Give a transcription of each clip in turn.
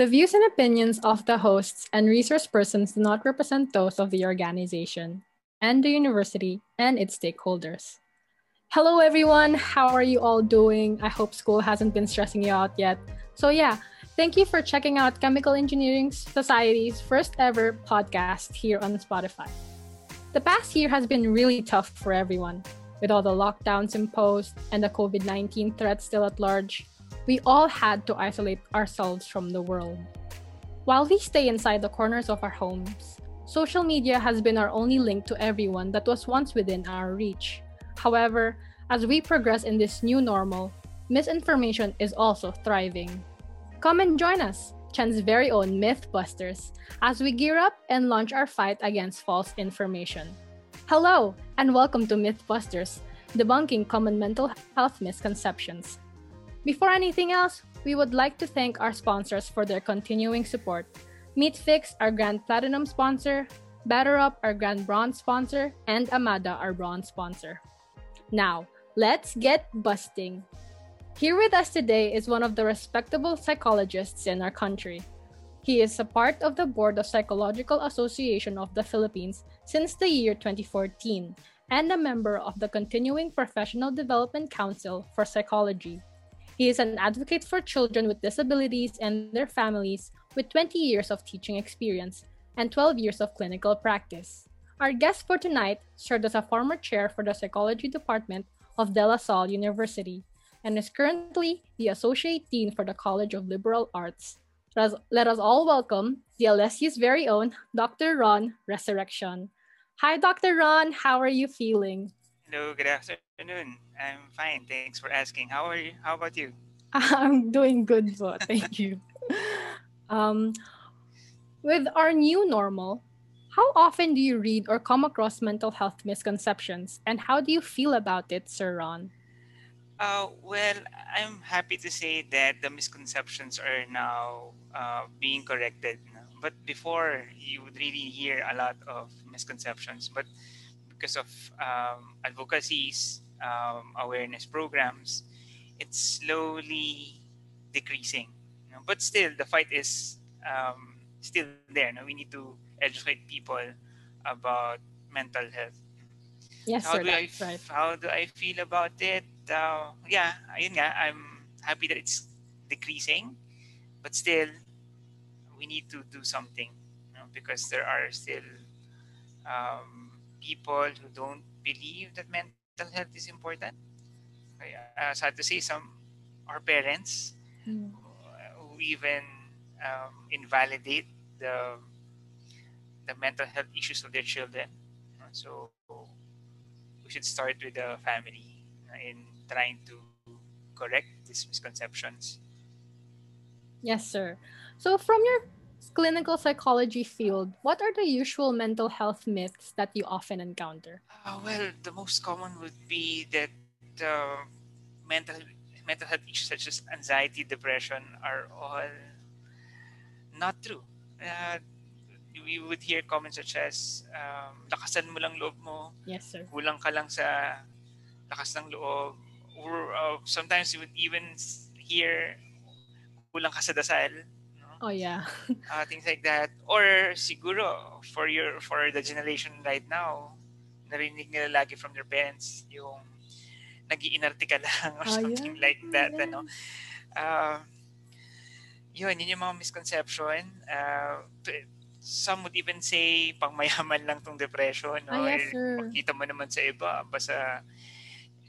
The views and opinions of the hosts and resource persons do not represent those of the organization and the university and its stakeholders. Hello, everyone. How are you all doing? I hope school hasn't been stressing you out yet. So, yeah, thank you for checking out Chemical Engineering Society's first ever podcast here on Spotify. The past year has been really tough for everyone. With all the lockdowns imposed and the COVID 19 threat still at large, we all had to isolate ourselves from the world. While we stay inside the corners of our homes, social media has been our only link to everyone that was once within our reach. However, as we progress in this new normal, misinformation is also thriving. Come and join us, Chen's very own Mythbusters, as we gear up and launch our fight against false information. Hello, and welcome to Mythbusters, debunking common mental health misconceptions. Before anything else, we would like to thank our sponsors for their continuing support. MeetFix, our Grand Platinum sponsor, BetterUp, our Grand Bronze sponsor, and Amada, our Bronze sponsor. Now, let's get busting. Here with us today is one of the respectable psychologists in our country. He is a part of the board of Psychological Association of the Philippines since the year 2014 and a member of the Continuing Professional Development Council for Psychology. He is an advocate for children with disabilities and their families with 20 years of teaching experience and 12 years of clinical practice. Our guest for tonight served as a former chair for the psychology department of De La Salle University and is currently the associate dean for the College of Liberal Arts. Let us, let us all welcome DLSU's very own Dr. Ron Resurreccion. Hi, Dr. Ron. How are you feeling? Hello, good afternoon. I'm fine. Thanks for asking. How are you? How about you? I'm doing good, so thank you. um, with our new normal, how often do you read or come across mental health misconceptions, and how do you feel about it, Sir Ron? Uh, well, I'm happy to say that the misconceptions are now uh, being corrected. But before, you would really hear a lot of misconceptions. But because of um, advocacies, um, awareness programs, it's slowly decreasing. You know? But still, the fight is um, still there. No? We need to educate people about mental health. Yes, how sir, do I, right. How do I feel about it? Uh, yeah, ayun nga, I'm happy that it's decreasing, but still, we need to do something you know, because there are still um, people who don't believe that mental health is important. Uh, sad to say, some our parents Mm. who even um, invalidate the the mental health issues of their children. So we should start with the family in trying to correct these misconceptions. Yes, sir. So, from your clinical psychology field, what are the usual mental health myths that you often encounter? Uh, well, the most common would be that uh, mental mental health issues such as anxiety, depression are all not true. Uh, we would hear comments such as, um, lakasan mo lang loob mo, Yes, sir. kulang ka lang sa lakas ng loob. Or uh, sometimes you would even hear, kulang ka sa dasal. Oh, yeah. uh, things like that. Or siguro, for your for the generation right now, narinig nila lagi from their parents yung nag-iinarte ka lang or Oh, something yeah, like that. yeah. Ano? Uh, yun, yun yung mga misconception. Uh, some would even say, pang mayaman lang tong depression. No? Ah, yes, sir. Makita mo naman sa iba, basta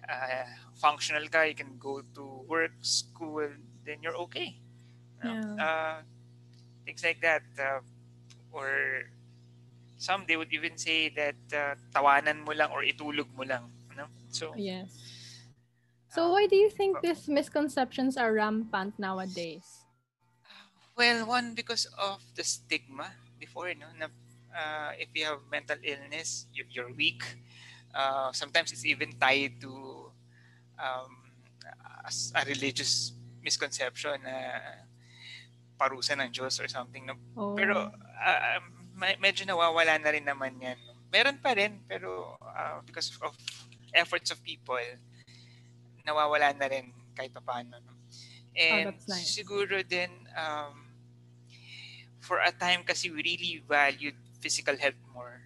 uh, functional ka, you can go to work, school, then you're okay. No? Yeah. Uh, things like that. Uh, or some they would even say that uh, tawanan mo lang or itulog mo lang. No? So, Yes. So, why do you think these misconceptions are rampant nowadays? well, one, because of the stigma before, no? Na, uh, if you have mental illness, you, you're weak. Uh, sometimes it's even tied to um, as a religious misconception na parusa ng Diyos or something. No? Oh, Pero uh, me- medyo nawawala na rin naman yan. Meron pa rin, pero uh, because of efforts of people, nawawala na rin kahit pa paano. No? And Oh, nice. siguro din, um, for a time kasi we really valued physical health more.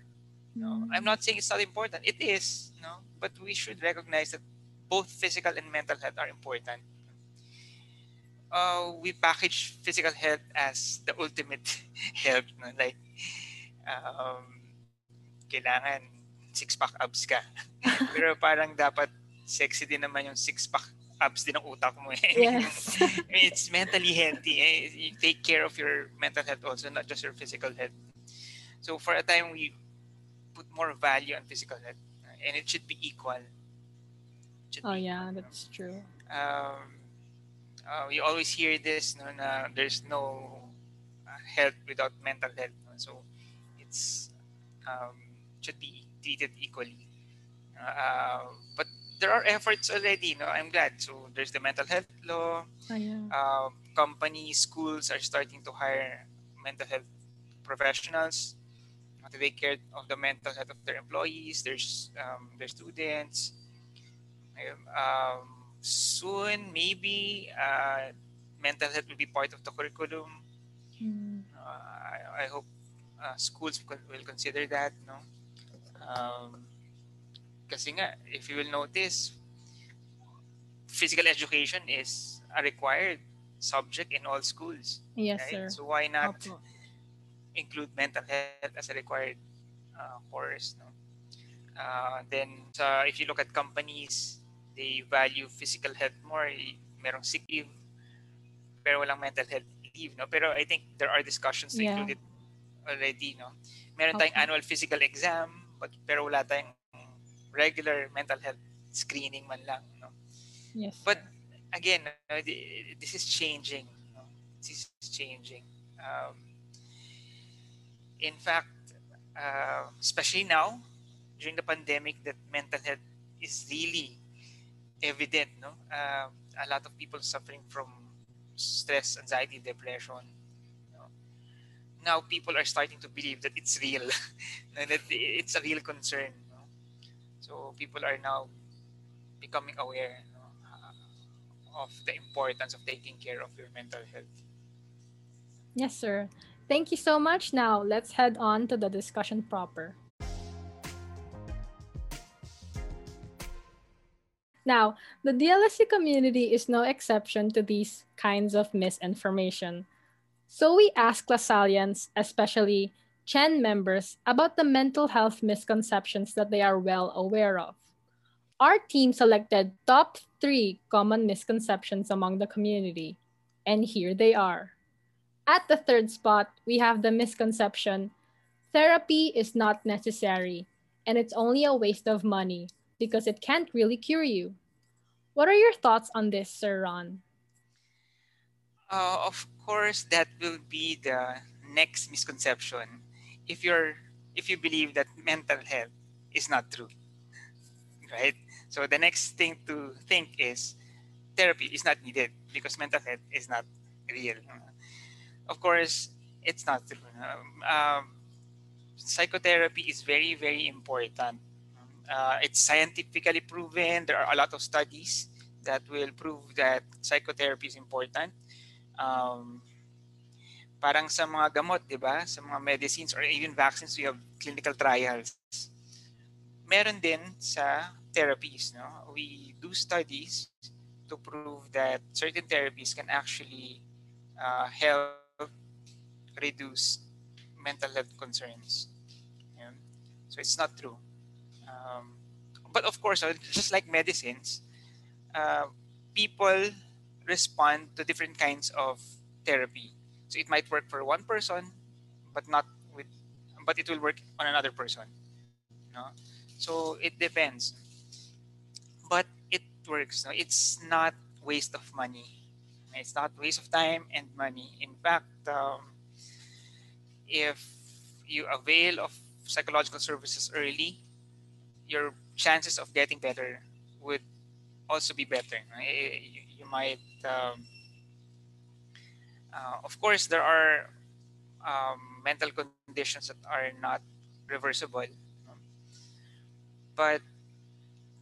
No, I'm not saying it's not important. It is, no, but we should recognize that both physical and mental health are important. Uh, we package physical health as the ultimate health, no? like um, kailangan six-pack abs ka. Pero parang dapat sexy din naman yung six-pack abs din ng utak mo. Eh. Yes. it's mentally healthy. Eh? You take care of your mental health also, not just your physical health. So for a time, we put more value on physical health. And it should be equal. Should oh, be yeah, equal, that's true. Um, uh, we always hear this, no, na there's no uh, health without mental health. No? So it's um, should be treated equally. Uh, but there are efforts already. No, I'm glad. So there's the mental health law. Oh, yeah. uh, companies, schools are starting to hire mental health professionals to take care of the mental health of their employees, there's um, their students. Um, soon, maybe uh, mental health will be part of the curriculum. Mm. Uh, I, I, hope uh, schools will consider that. No, um, kasi nga, if you will notice, physical education is a required subject in all schools. Yes, right? sir. So why not Opo. include mental health as a required uh, course? No? Uh, then, uh, if you look at companies, they value physical health more. Merong sick leave, pero walang mental health leave. No? Pero I think there are discussions yeah. include it already. No? Meron okay. tayong annual physical exam but pero wala tayong regular mental health screening man lang no yes but again this is changing no? this is changing um, in fact uh, especially now during the pandemic that mental health is really evident no? Uh, a lot of people suffering from stress anxiety depression now people are starting to believe that it's real that it's a real concern no? so people are now becoming aware no, uh, of the importance of taking care of your mental health. Yes sir. Thank you so much. Now let's head on to the discussion proper Now, the DLSC community is no exception to these kinds of misinformation. So we asked Lasallians, especially Chen members, about the mental health misconceptions that they are well aware of. Our team selected top three common misconceptions among the community, and here they are. At the third spot, we have the misconception therapy is not necessary and it's only a waste of money because it can't really cure you. What are your thoughts on this, Sir Ron? Uh, of course, that will be the next misconception. If you're if you believe that mental health is not true, right? So the next thing to think is therapy is not needed because mental health is not real. Of course, it's not true. Um, psychotherapy is very very important. Uh, it's scientifically proven. There are a lot of studies that will prove that psychotherapy is important um, parang sa mga gamot, 'di ba? Sa mga medicines or even vaccines, we have clinical trials. Meron din sa therapies, no? We do studies to prove that certain therapies can actually uh, help reduce mental health concerns. Yeah. So it's not true. Um, but of course, uh, just like medicines, uh, people respond to different kinds of therapy. So it might work for one person, but not with, but it will work on another person. No? So it depends. But it works. No? It's not waste of money. It's not waste of time and money. In fact, um, if you avail of psychological services early, your chances of getting better would also be better. You, you might um, uh, of course, there are um, mental conditions that are not reversible, but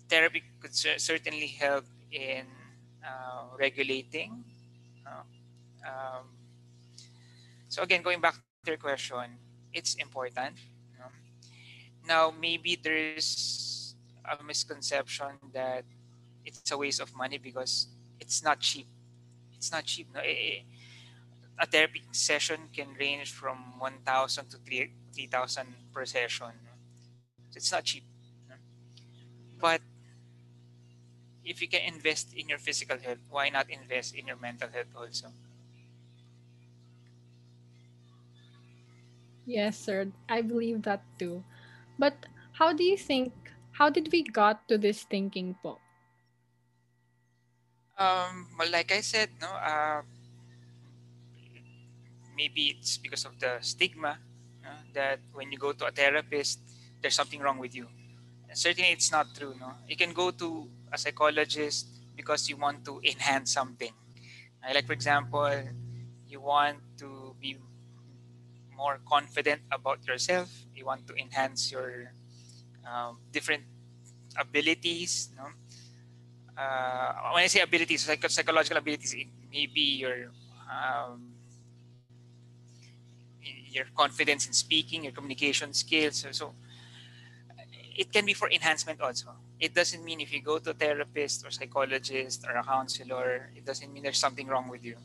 therapy could certainly help in uh, regulating uh, um, So again, going back to your question, it's important. Now, maybe there's a misconception that it's a waste of money because it's not cheap. It's not cheap. No? Eh, eh, a therapy session can range from 1,000 to 3,000 per session. It's not cheap. But if you can invest in your physical health, why not invest in your mental health also? Yes, sir. I believe that too. But how do you think, how did we got to this thinking po? Um, well, like I said, no, uh, maybe it's because of the stigma that when you go to a therapist, there's something wrong with you. And certainly, it's not true. No, you can go to a psychologist because you want to enhance something. Like, for example, you want to more confident about yourself. You want to enhance your um, different abilities. No? Uh, when I say abilities, psych- psychological abilities, it may be your um, your confidence in speaking, your communication skills. So, so, it can be for enhancement also. It doesn't mean if you go to a therapist or psychologist or a counselor, it doesn't mean there's something wrong with you.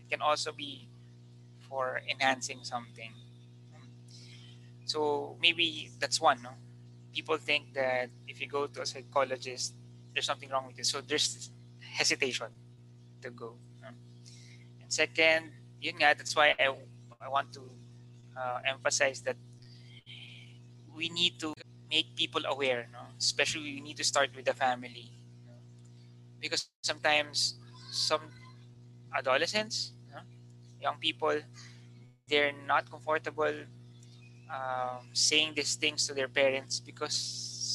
It can also be for enhancing something. So maybe that's one. No? People think that if you go to a psychologist, there's something wrong with you. So there's hesitation to go. No? And second, yun nga, that's why I, I want to uh, emphasize that we need to make people aware, no? especially we need to start with the family. No? Because sometimes some adolescents young people they're not comfortable um, saying these things to their parents because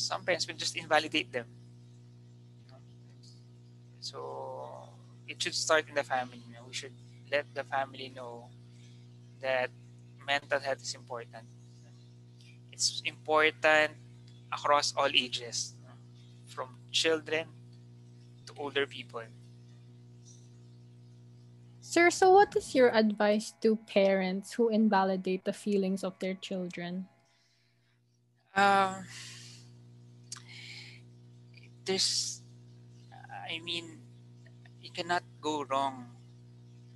some parents will just invalidate them. So it should start in the family you know? we should let the family know that mental health is important. It's important across all ages from children to older people Sir, so what is your advice to parents who invalidate the feelings of their children? Um, there's, I mean, you cannot go wrong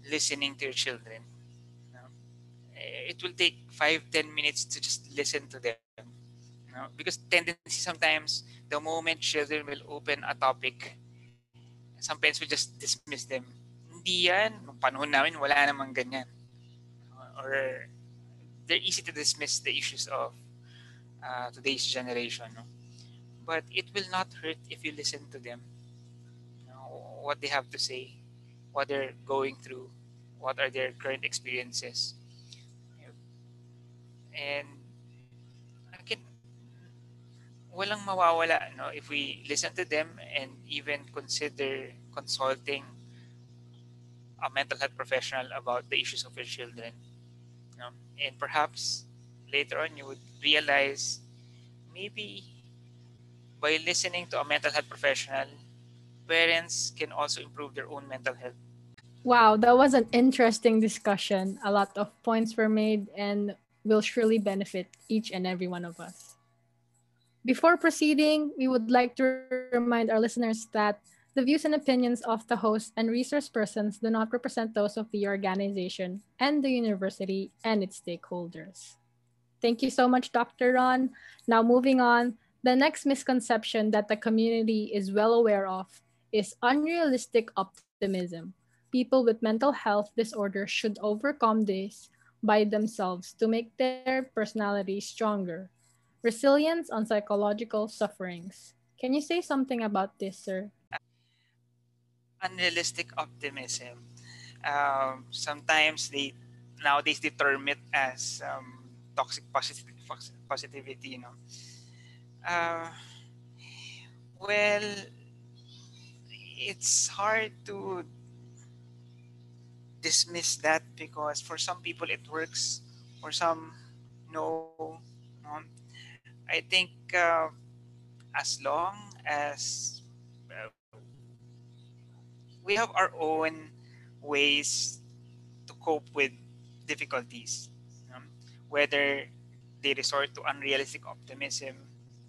listening to your children. It will take five, ten minutes to just listen to them. Because tendency sometimes, the moment children will open a topic, some parents will just dismiss them hindi yan. Nung panahon namin, wala namang ganyan. Or they're easy to dismiss the issues of uh, today's generation. No? But it will not hurt if you listen to them. You know, what they have to say, what they're going through, what are their current experiences. And again, walang mawawala no if we listen to them and even consider consulting a mental health professional about the issues of your children. You know? And perhaps later on you would realize maybe by listening to a mental health professional, parents can also improve their own mental health. Wow, that was an interesting discussion. A lot of points were made and will surely benefit each and every one of us. Before proceeding, we would like to remind our listeners that the views and opinions of the host and resource persons do not represent those of the organization and the university and its stakeholders. Thank you so much, Dr. Ron. Now, moving on, the next misconception that the community is well aware of is unrealistic optimism. People with mental health disorders should overcome this by themselves to make their personality stronger. Resilience on psychological sufferings. Can you say something about this, sir? Unrealistic optimism. Um, sometimes they nowadays they term it as um, toxic positivity. Positivity, you know. Uh, well, it's hard to dismiss that because for some people it works, for some no. I think uh, as long as we have our own ways to cope with difficulties, um, whether they resort to unrealistic optimism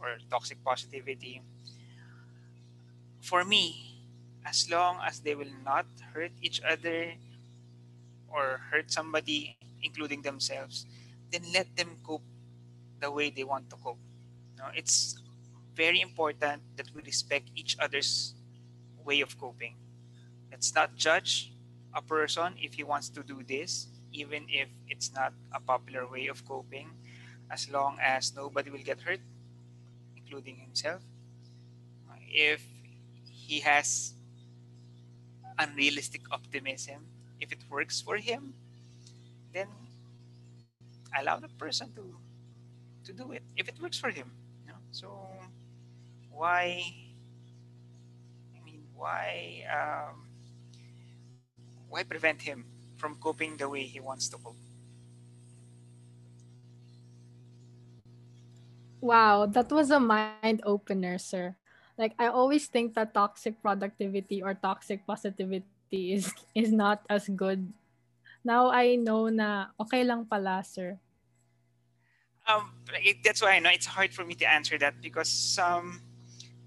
or toxic positivity. For me, as long as they will not hurt each other or hurt somebody, including themselves, then let them cope the way they want to cope. It's very important that we respect each other's way of coping. Let's not judge a person if he wants to do this, even if it's not a popular way of coping, as long as nobody will get hurt, including himself. If he has unrealistic optimism, if it works for him, then allow the person to to do it if it works for him. You know? So why? I mean, why? Um, why prevent him from coping the way he wants to cope? Wow, that was a mind opener, sir. Like I always think that toxic productivity or toxic positivity is is not as good. Now I know na okay lang pala, sir. Um, it, that's why I know it's hard for me to answer that because some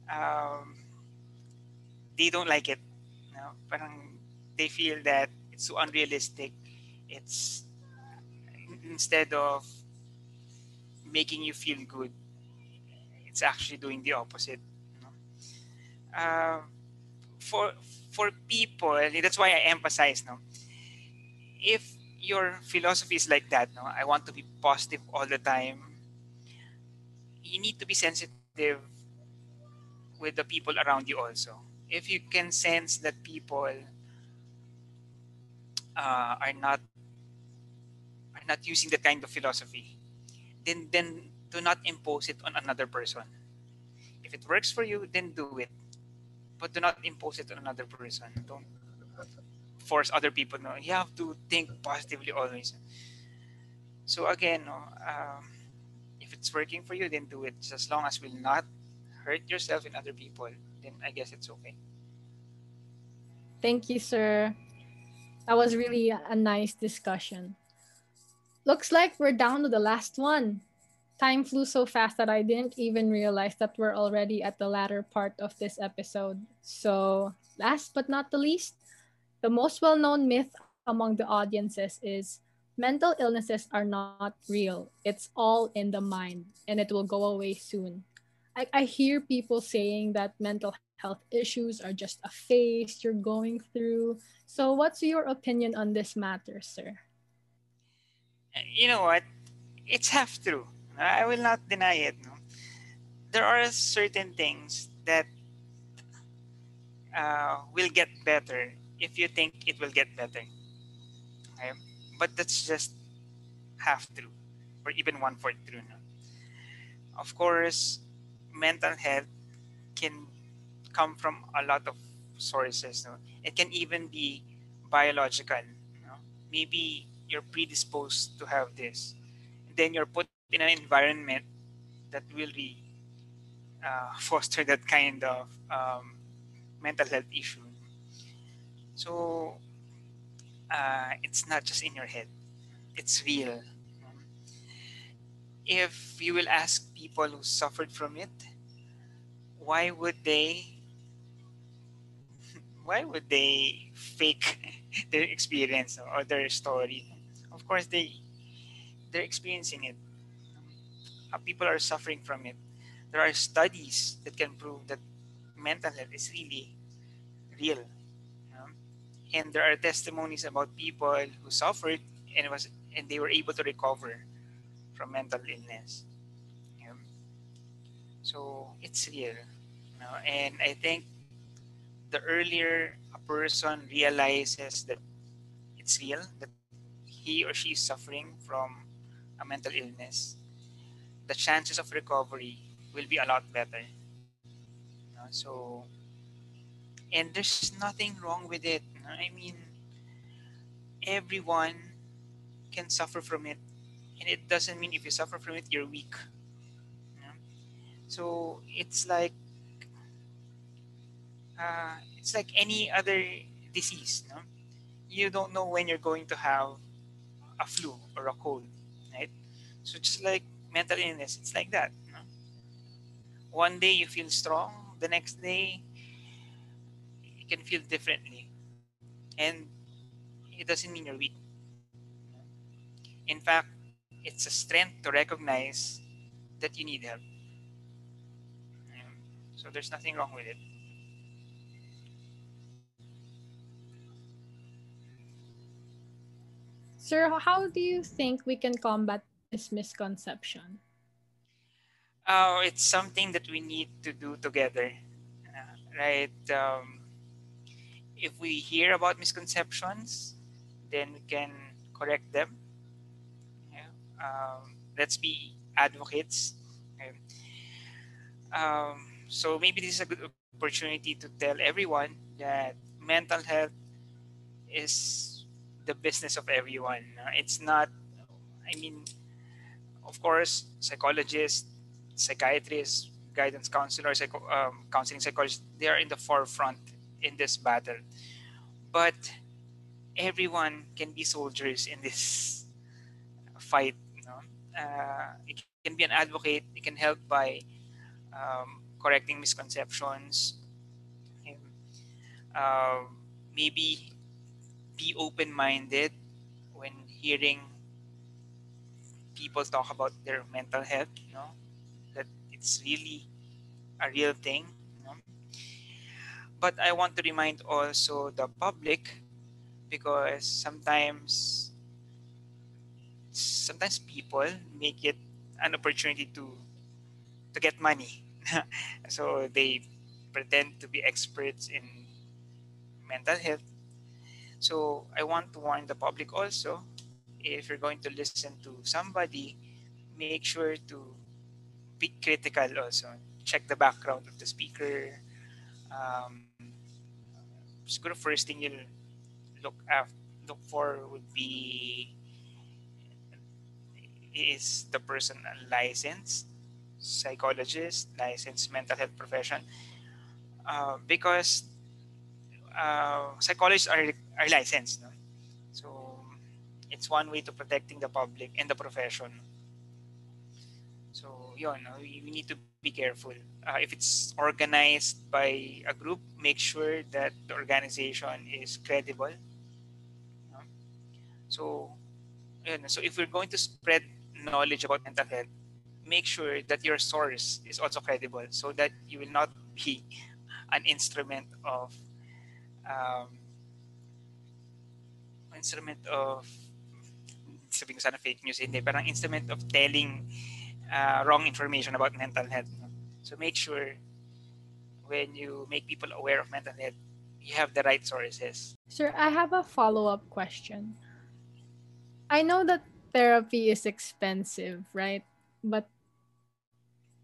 um, they don't like it. You know? Parang they feel that it's so unrealistic. It's instead of making you feel good, it's actually doing the opposite. You know? uh, for for people, that's why I emphasize no. If your philosophy is like that, no, I want to be positive all the time. You need to be sensitive with the people around you also. If you can sense that people uh, are not are not using that kind of philosophy, then then do not impose it on another person. If it works for you, then do it. But do not impose it on another person. Don't force other people. No, you have to think positively always. So again, no, um, if it's working for you, then do it. Just as long as will not hurt yourself and other people, then I guess it's okay. Thank you, sir. That was really a nice discussion. Looks like we're down to the last one. Time flew so fast that I didn't even realize that we're already at the latter part of this episode. So, last but not the least, the most well known myth among the audiences is mental illnesses are not real. It's all in the mind and it will go away soon. I, I hear people saying that mental health issues are just a phase you're going through. So, what's your opinion on this matter, sir? You know what? It's half true. I will not deny it. No? There are certain things that uh, will get better if you think it will get better. Okay? But that's just half true, or even one fourth true. No? Of course, mental health can come from a lot of sources. No? It can even be biological. No? Maybe you're predisposed to have this. Then you're put in an environment that will be uh, foster that kind of um, mental health issue. So uh, it's not just in your head, it's real if you will ask people who suffered from it, why would they why would they fake their experience or their story? Of course they they're experiencing it. Uh, people are suffering from it. There are studies that can prove that mental health is really real. And there are testimonies about people who suffered and was and they were able to recover from mental illness. So it's real. You know? And I think the earlier a person realizes that it's real, that he or she is suffering from a mental illness, the chances of recovery will be a lot better. You know? So, and there's nothing wrong with it. You know? I mean, everyone can suffer from it and it doesn't mean if you suffer from it you're weak so it's like uh, it's like any other disease no? you don't know when you're going to have a flu or a cold, right? So just like mental illness, it's like that. Know? One day you feel strong, the next day you can feel differently, and it doesn't mean you're weak. In fact, it's a strength to recognize that you need help. So there's nothing wrong with it. Sir, how do you think we can combat this misconception? Oh, it's something that we need to do together, uh, right? Um, if we hear about misconceptions, then we can correct them. Yeah. Um, let's be advocates. Okay. Um, so maybe this is a good opportunity to tell everyone that mental health is the business of everyone. It's not, I mean, of course, psychologists, psychiatrists, guidance counselors, um, counseling psychologists, they are in the forefront in this battle. But everyone can be soldiers in this fight. You know? uh, you can be an advocate. it can help by um, correcting misconceptions. Uh, maybe be open-minded when hearing people talk about their mental health. You know that it's really a real thing. You know? But I want to remind also the public because sometimes sometimes people make it an opportunity to to get money so they pretend to be experts in mental health. So I want to warn the public also if you're going to listen to somebody, make sure to be critical also. Check the background of the speaker. Um, siguro first thing you'll look after, look for would be is the person licensed psychologist, licensed mental health profession, uh, because uh, psychologists are, are licensed. No? So it's one way to protecting the public and the profession. So yun, no? we need to be careful. Uh, if it's organized by a group, make sure that the organization is credible. No? So, so if we're going to spread knowledge about mental health, make sure that your source is also credible so that you will not be an instrument of um, instrument of sabihin ko sana fake news hindi parang instrument of telling uh, wrong information about mental health so make sure when you make people aware of mental health you have the right sources sir i have a follow-up question i know that therapy is expensive right but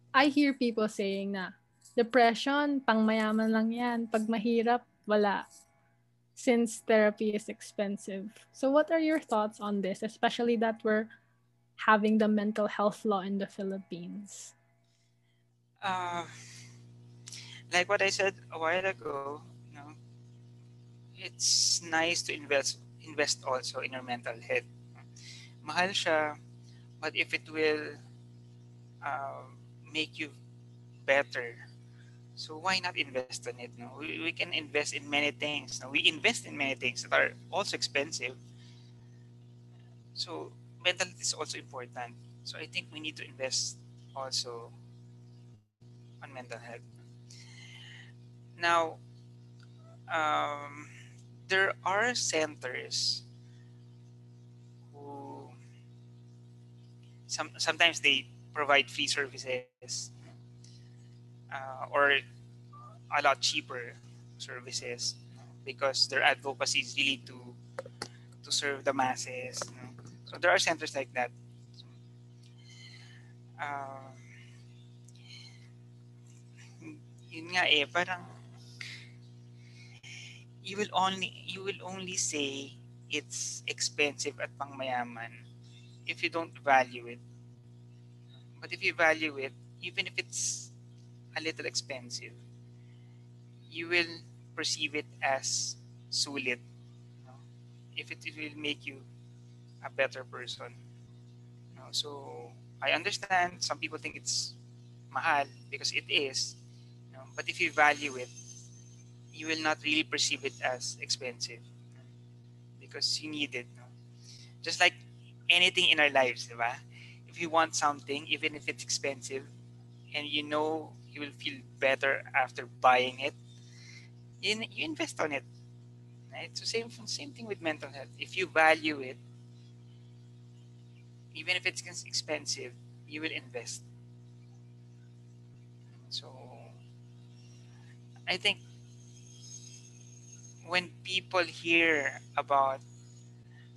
I hear people saying na depression, pang mayaman lang yan. Pag mahirap, wala. Since therapy is expensive. So what are your thoughts on this, especially that we're having the mental health law in the Philippines? Uh, like what I said a while ago, you know, it's nice to invest invest also in your mental health. Mahal siya, but if it will uh, make you better so why not invest in it no? We, we can invest in many things no? we invest in many things that are also expensive. So mental health is also important. So i think we need to invest also on mental health. Now um, there are centers who some sometimes they provide free services uh, or a lot cheaper services because their advocacy is really to to serve the masses. You know? So there are centers like that. Uh, yun nga eh, parang you will only you will only say it's expensive at pangmayaman if you don't value it but if you value it, even if it's a little expensive, you will perceive it as sulit. If it, will make you a better person. You know, so I understand some people think it's mahal because it is, you know, but if you value it, you will not really perceive it as expensive because you need it. Just like anything in our lives, diba? if you want something, even if it's expensive, and you know you will feel better after buying it, you, you invest on it. Eh, right? So same same thing with mental health. If you value it, even if it's expensive, you will invest. So I think when people hear about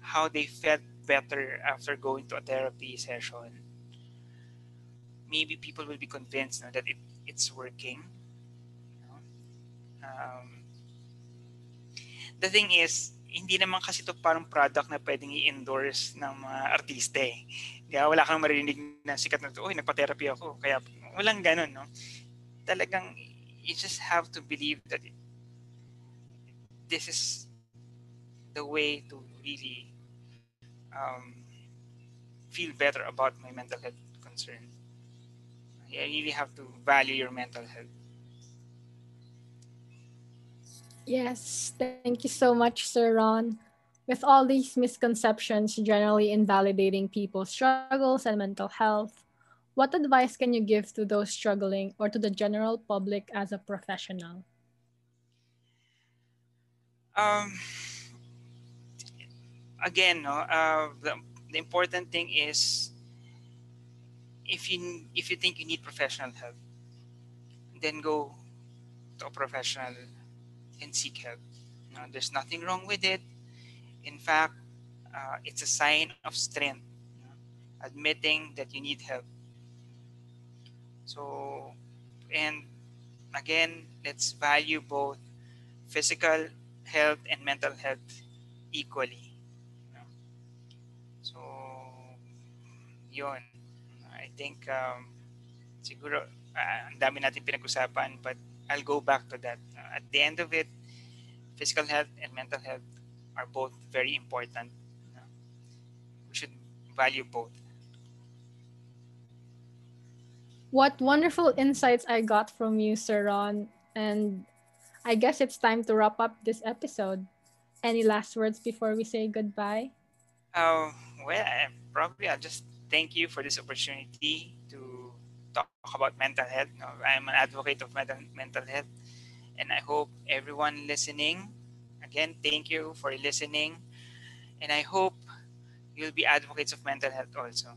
how they felt better after going to a therapy session, maybe people will be convinced that it, it's working. Um, the thing is, hindi naman kasi to parang product na pwedeng i-endorse ng mga artista eh. Kaya wala kang marinig na sikat na to, uy, nagpa-therapy ako. Kaya walang ganun, no? Talagang, you just have to believe that it, this is the way to really um, feel better about my mental health concern. I really have to value your mental health. Yes, thank you so much, Sir Ron. With all these misconceptions generally invalidating people's struggles and mental health, what advice can you give to those struggling or to the general public as a professional? Um, again, no, uh, the, the important thing is if you if you think you need professional help, then go to a professional and seek help. You know, there's nothing wrong with it. In fact, uh, it's a sign of strength, you know, admitting that you need help. So, and again, let's value both physical health and mental health equally. So, yun. I think um, siguro uh, ang dami natin pinag-usapan but I'll go back to that. Uh, at the end of it, physical health and mental health are both very important. Uh, we should value both. What wonderful insights I got from you, Sir Ron. And I guess it's time to wrap up this episode. Any last words before we say goodbye? Oh, well, I, probably I'll just thank you for this opportunity to talk about mental health. I'm an advocate of mental, health, and I hope everyone listening, again, thank you for listening, and I hope you'll be advocates of mental health also.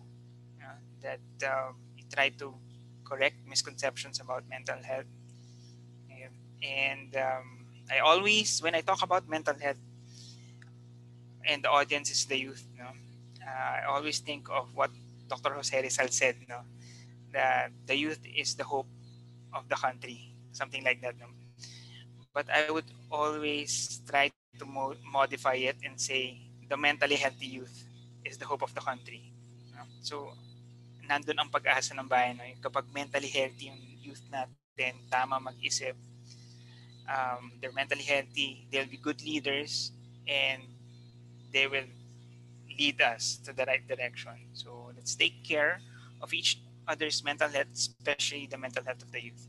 that uh, you try to correct misconceptions about mental health. And um, I always, when I talk about mental health, and the audience is the youth, uh, I always think of what Dr. Jose Rizal said, no, that the youth is the hope of the country, something like that. No? But I would always try to mo- modify it and say the mentally healthy youth is the hope of the country. No? So, nandun ang pag-asa ng bayan. No? Kapag mentally healthy yung youth natin, tama mag-isip, um, they're mentally healthy, they'll be good leaders, and they will lead us to the right direction. So let's take care of each other's mental health, especially the mental health of the youth.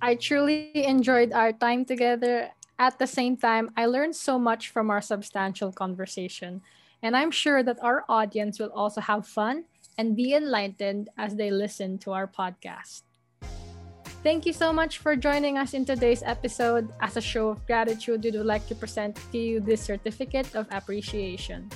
I truly enjoyed our time together. At the same time, I learned so much from our substantial conversation. And I'm sure that our audience will also have fun and be enlightened as they listen to our podcast. Thank you so much for joining us in today's episode. As a show of gratitude, we would like to present to you this certificate of appreciation.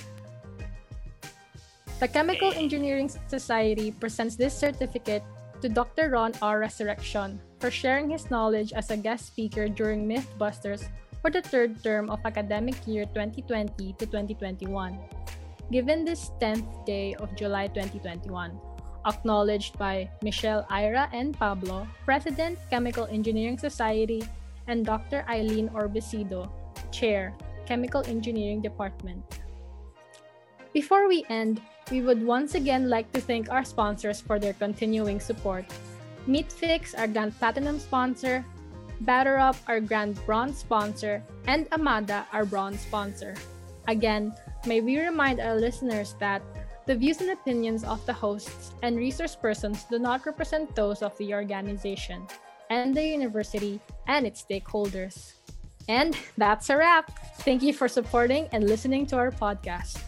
The Chemical Engineering Society presents this certificate to Dr. Ron R. Resurreccion for sharing his knowledge as a guest speaker during Mythbusters for the third term of academic year 2020 to 2021, given this 10th day of July 2021 acknowledged by Michelle Ira and Pablo, President, Chemical Engineering Society, and Dr. Aileen Orbecido, Chair, Chemical Engineering Department. Before we end, we would once again like to thank our sponsors for their continuing support. MeatFix, our Grand Platinum sponsor, Batter Up, our Grand Bronze sponsor, and Amada, our Bronze sponsor. Again, may we remind our listeners that the views and opinions of the hosts and resource persons do not represent those of the organization and the university and its stakeholders. And that's a wrap. Thank you for supporting and listening to our podcast.